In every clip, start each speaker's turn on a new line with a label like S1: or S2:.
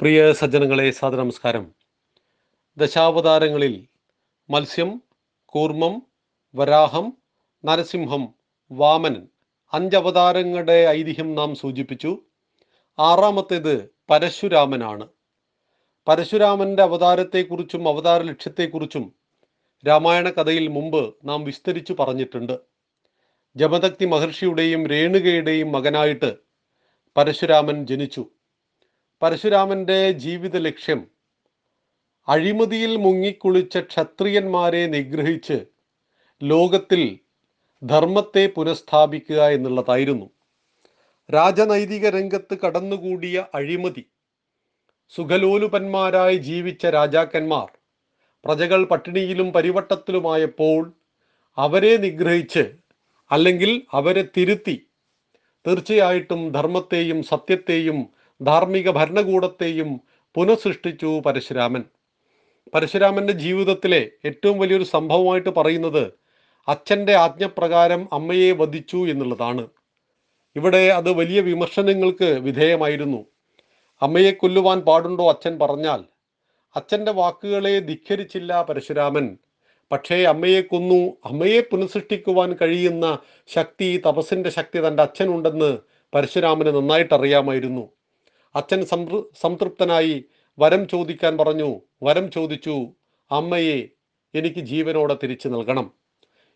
S1: പ്രിയ സജ്ജനങ്ങളെ സാദര നമസ്കാരം ദശാവതാരങ്ങളിൽ മത്സ്യം കൂർമ്മം വരാഹം നരസിംഹം വാമനൻ അഞ്ചവതാരങ്ങളുടെ ഐതിഹ്യം നാം സൂചിപ്പിച്ചു. ആറാമത്തേത് പരശുരാമനാണ്. പരശുരാമന്റെ അവതാരത്തെക്കുറിച്ചും അവതാര ലക്ഷ്യത്തെക്കുറിച്ചും രാമായണ കഥയിൽ മുമ്പ് നാം വിസ്തരിച്ചു പറഞ്ഞിട്ടുണ്ട്. ജമദക്തി മഹർഷിയുടെയും രേണുകയുടെയും മകനായിട്ട് പരശുരാമൻ ജനിച്ചു. പരശുരാമന്റെ ജീവിത ലക്ഷ്യം അഴിമതിയിൽ മുങ്ങിക്കുളിച്ച ക്ഷത്രിയന്മാരെ നിഗ്രഹിച്ച് ലോകത്തിൽ ധർമ്മത്തെ പുനഃസ്ഥാപിക്കുക എന്നുള്ളതായിരുന്നു. രാജനൈതിക രംഗത്ത് കടന്നുകൂടിയ അഴിമതി സുഖലോലുപന്മാരായി ജീവിച്ച രാജാക്കന്മാർ പ്രജകൾ പട്ടിണിയിലും പരിവട്ടത്തിലുമായപ്പോൾ അവരെ നിഗ്രഹിച്ച് അല്ലെങ്കിൽ അവരെ തിരുത്തി തീർച്ചയായിട്ടും ധർമ്മത്തെയും സത്യത്തെയും ധാർമ്മിക ഭരണകൂടത്തെയും പുനഃസൃഷ്ടിച്ചു പരശുരാമൻ. പരശുരാമന്റെ ജീവിതത്തിലെ ഏറ്റവും വലിയൊരു സംഭവമായിട്ട് പറയുന്നത് അച്ഛന്റെ ആജ്ഞപ്രകാരം അമ്മയെ വധിച്ചു എന്നുള്ളതാണ്. ഇവിടെ അത് വലിയ വിമർശനങ്ങൾക്ക് വിധേയമായിരുന്നു. അമ്മയെ കൊല്ലുവാൻ പാടുണ്ടോ അച്ഛൻ പറഞ്ഞാൽ അച്ഛന്റെ വാക്കുകളെ ധിഖരിച്ചില്ല പരശുരാമൻ. പക്ഷേ അമ്മയെ കൊന്നു അമ്മയെ പുനഃസൃഷ്ടിക്കുവാൻ കഴിയുന്ന ശക്തി തപസ്സിന്റെ ശക്തി തന്റെ അച്ഛനുണ്ടെന്ന് പരശുരാമന് നന്നായിട്ട് അറിയാമായിരുന്നു അച്ഛൻ സംതൃ സംതൃപ്തനായി വരം ചോദിക്കാൻ പറഞ്ഞു. വരം ചോദിച്ചു അമ്മയെ എനിക്ക് ജീവനോടെ തിരിച്ചു നൽകണം.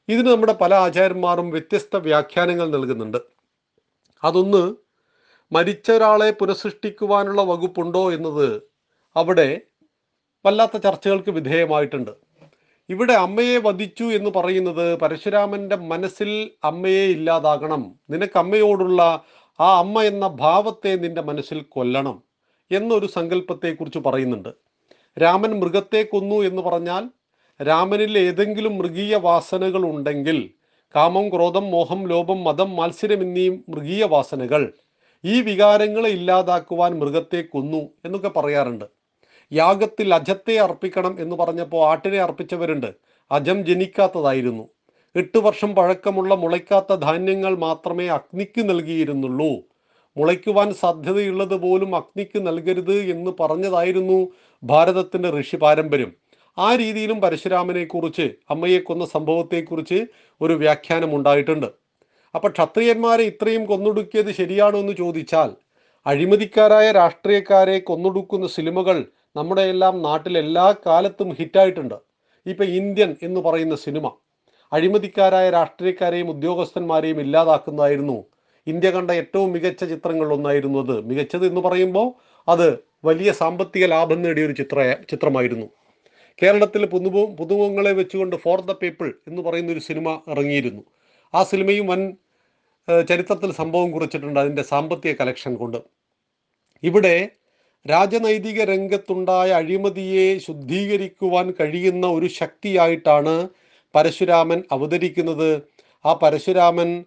S1: ഇതിന് നമ്മുടെ പല ആചാര്യന്മാരും വ്യത്യസ്ത വ്യാഖ്യാനങ്ങൾ നൽകുന്നുണ്ട്. അതൊന്ന് മരിച്ച ഒരാളെ പുനഃസൃഷ്ടിക്കുവാനുള്ള വകുപ്പുണ്ടോ എന്നത് അവിടെ വല്ലാത്ത ചർച്ചകൾക്ക് വിധേയമായിട്ടുണ്ട്. ഇവിടെ അമ്മയെ വധിച്ചു എന്ന് പറയുന്നത് പരശുരാമന്റെ മനസ്സിൽ അമ്മയെ ഇല്ലാതാകണം. നിനക്ക് അമ്മയോടുള്ള ആ അമ്മ എന്ന ഭാവത്തെ നിന്റെ മനസ്സിൽ കൊല്ലണം എന്നൊരു സങ്കല്പത്തെക്കുറിച്ച് പറയുന്നുണ്ട്. രാമൻ മൃഗത്തെ കൊന്നു എന്ന് പറഞ്ഞാൽ രാമനിൽ ഏതെങ്കിലും മൃഗീയ വാസനകൾ ഉണ്ടെങ്കിൽ കാമം ക്രോധം മോഹം ലോപം മതം മത്സരം എന്നീ മൃഗീയ വാസനകൾ ഈ വികാരങ്ങളെ ഇല്ലാതാക്കുവാൻ മൃഗത്തെ കൊന്നു എന്നൊക്കെ പറയാറുണ്ട്. യാഗത്തിൽ അജത്തെ അർപ്പിക്കണം എന്ന് പറഞ്ഞപ്പോൾ ആട്ടിനെ അർപ്പിച്ചവരുണ്ട്. അജം ജനിക്കാത്തതായിരുന്നു. എട്ട് വർഷം പഴക്കമുള്ള മുളയ്ക്കാത്ത ധാന്യങ്ങൾ മാത്രമേ അഗ്നിക്ക് നൽകിയിരുന്നുള്ളൂ. മുളയ്ക്കുവാൻ സാധ്യതയുള്ളത് പോലും അഗ്നിക്ക് നൽകരുത് എന്ന് പറഞ്ഞതായിരുന്നു ഭാരതത്തിന്റെ ഋഷി പാരമ്പര്യം. ആ രീതിയിലും പരശുരാമനെ കുറിച്ച് അമ്മയെ കൊന്ന സംഭവത്തെക്കുറിച്ച് ഒരു വ്യാഖ്യാനം ഉണ്ടായിട്ടുണ്ട്. അപ്പൊ ക്ഷത്രിയന്മാരെ ഇത്രയും കൊന്നൊടുക്കിയത് ശരിയാണോ എന്ന് ചോദിച്ചാൽ അഴിമതിക്കാരായ രാഷ്ട്രീയക്കാരെ കൊന്നൊടുക്കുന്ന സിനിമകൾ നമ്മുടെ എല്ലാം നാട്ടിൽ എല്ലാ കാലത്തും ഹിറ്റായിട്ടുണ്ട്. ഇപ്പൊ ഇന്ത്യൻ എന്ന് പറയുന്ന സിനിമ. അഴിമതിക്കാരായ രാഷ്ട്രീയക്കാരെയും ഉദ്യോഗസ്ഥന്മാരെയും ഇല്ലാതാക്കുന്നതായിരുന്നു. ഇന്ത്യ കണ്ട ഏറ്റവും മികച്ച ചിത്രങ്ങളിൽ ഒന്നായിരുന്നു അത് മികച്ചത് എന്ന് പറയുമ്പോൾ അത് വലിയ സാമ്പത്തിക ലാഭം നേടിയ ഒരു ചിത്ര ചിത്രമായിരുന്നു. കേരളത്തിൽ പുതുമു പുതുമുഖങ്ങളെ വെച്ചുകൊണ്ട് ഫോർ ദ പീപ്പിൾ എന്ന് പറയുന്ന ഒരു സിനിമ ഇറങ്ങിയിരുന്നു. ആ സിനിമയും വൻ ചരിത്രത്തിൽ സംഭവം കുറിച്ചിട്ടുണ്ട് അതിന്റെ സാമ്പത്തിക കലക്ഷൻ കൊണ്ട്. ഇവിടെ രാജനൈതിക രംഗത്തുണ്ടായ അഴിമതിയെ ശുദ്ധീകരിക്കുവാൻ കഴിയുന്ന ഒരു ശക്തിയായിട്ടാണ് പരശുരാമൻ അവതരിക്കുന്നത്. ആ പരശുരാമൻ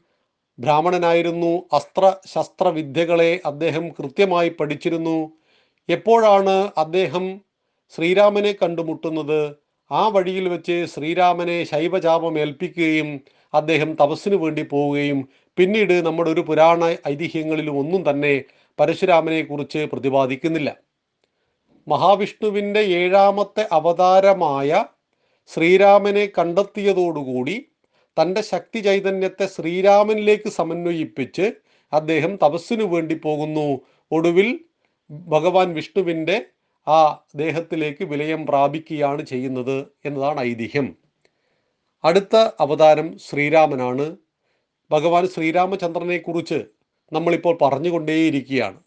S1: ബ്രാഹ്മണനായിരുന്നു. അസ്ത്ര ശസ്ത്രവിദ്യകളെ അദ്ദേഹം കൃത്യമായി പഠിച്ചിരുന്നു. എപ്പോഴാണ് അദ്ദേഹം ശ്രീരാമനെ കണ്ടുമുട്ടുന്നത്? ആ വഴിയിൽ വെച്ച് ശ്രീരാമനെ ശൈവചാപം ഏൽപ്പിക്കുകയും അദ്ദേഹം തപസ്സിനു വേണ്ടി പോവുകയും പിന്നീട് നമ്മുടെ ഒരു പുരാണ ഐതിഹ്യങ്ങളിലും ഒന്നും തന്നെ പരശുരാമനെ കുറിച്ച് പ്രതിപാദിക്കുന്നില്ല. മഹാവിഷ്ണുവിന്റെ ഏഴാമത്തെ അവതാരമായ ശ്രീരാമനെ കണ്ടെത്തിയതോടുകൂടി തന്റെ ശക്തി ചൈതന്യത്തെ ശ്രീരാമനിലേക്ക് സമന്വയിപ്പിച്ച് അദ്ദേഹം തപസ്സിനു വേണ്ടി പോകുന്നു. ഒടുവിൽ ഭഗവാൻ വിഷ്ണുവിന്റെ ആ ദേഹത്തിലേക്ക് വിലയം പ്രാപിക്കുകയാണ് ചെയ്യുന്നത് എന്നതാണ് ഐതിഹ്യം. അടുത്ത അവതാരം ശ്രീരാമനാണ്. ഭഗവാൻ ശ്രീരാമചന്ദ്രനെ കുറിച്ച് നമ്മളിപ്പോൾ പറഞ്ഞുകൊണ്ടേയിരിക്കുകയാണ്.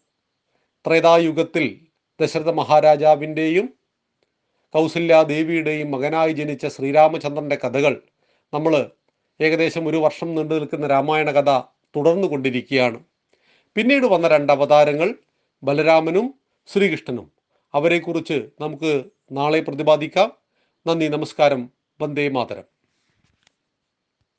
S1: ത്രേതായുഗത്തിൽ ദശരഥ മഹാരാജാവിന്റെയും കൗസല്യാദേവിയുടെയും മകനായി ജനിച്ച ശ്രീരാമചന്ദ്രന്റെ കഥകൾ നമ്മൾ ഏകദേശം ഒരു വർഷം നീണ്ടു നിൽക്കുന്ന രാമായണ കഥ തുടർന്നു കൊണ്ടിരിക്കുകയാണ്. പിന്നീട് വന്ന രണ്ട് അവതാരങ്ങൾ ബലരാമനും ശ്രീകൃഷ്ണനും. അവരെക്കുറിച്ച് നമുക്ക് നാളെ പ്രതിപാദിക്കാം. നന്ദി നമസ്കാരം. വന്ദേ മാതരം.